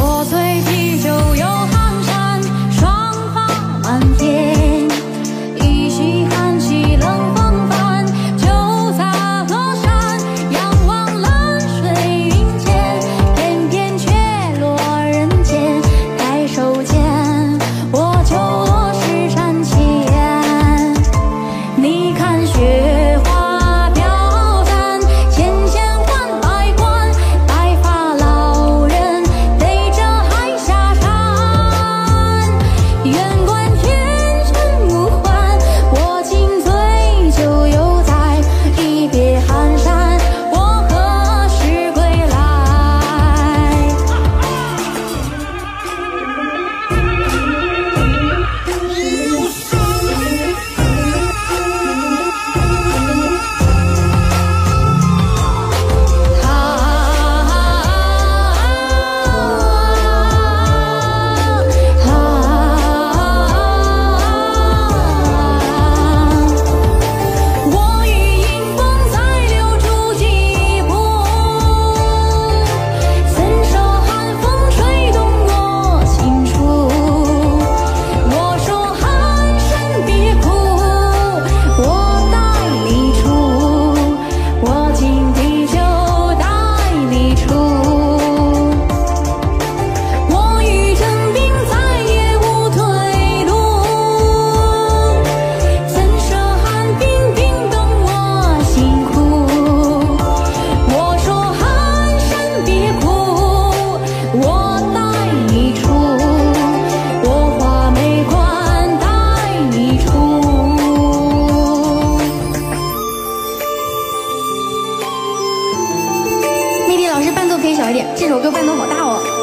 我最。可以小一点这首歌伴奏好大哦。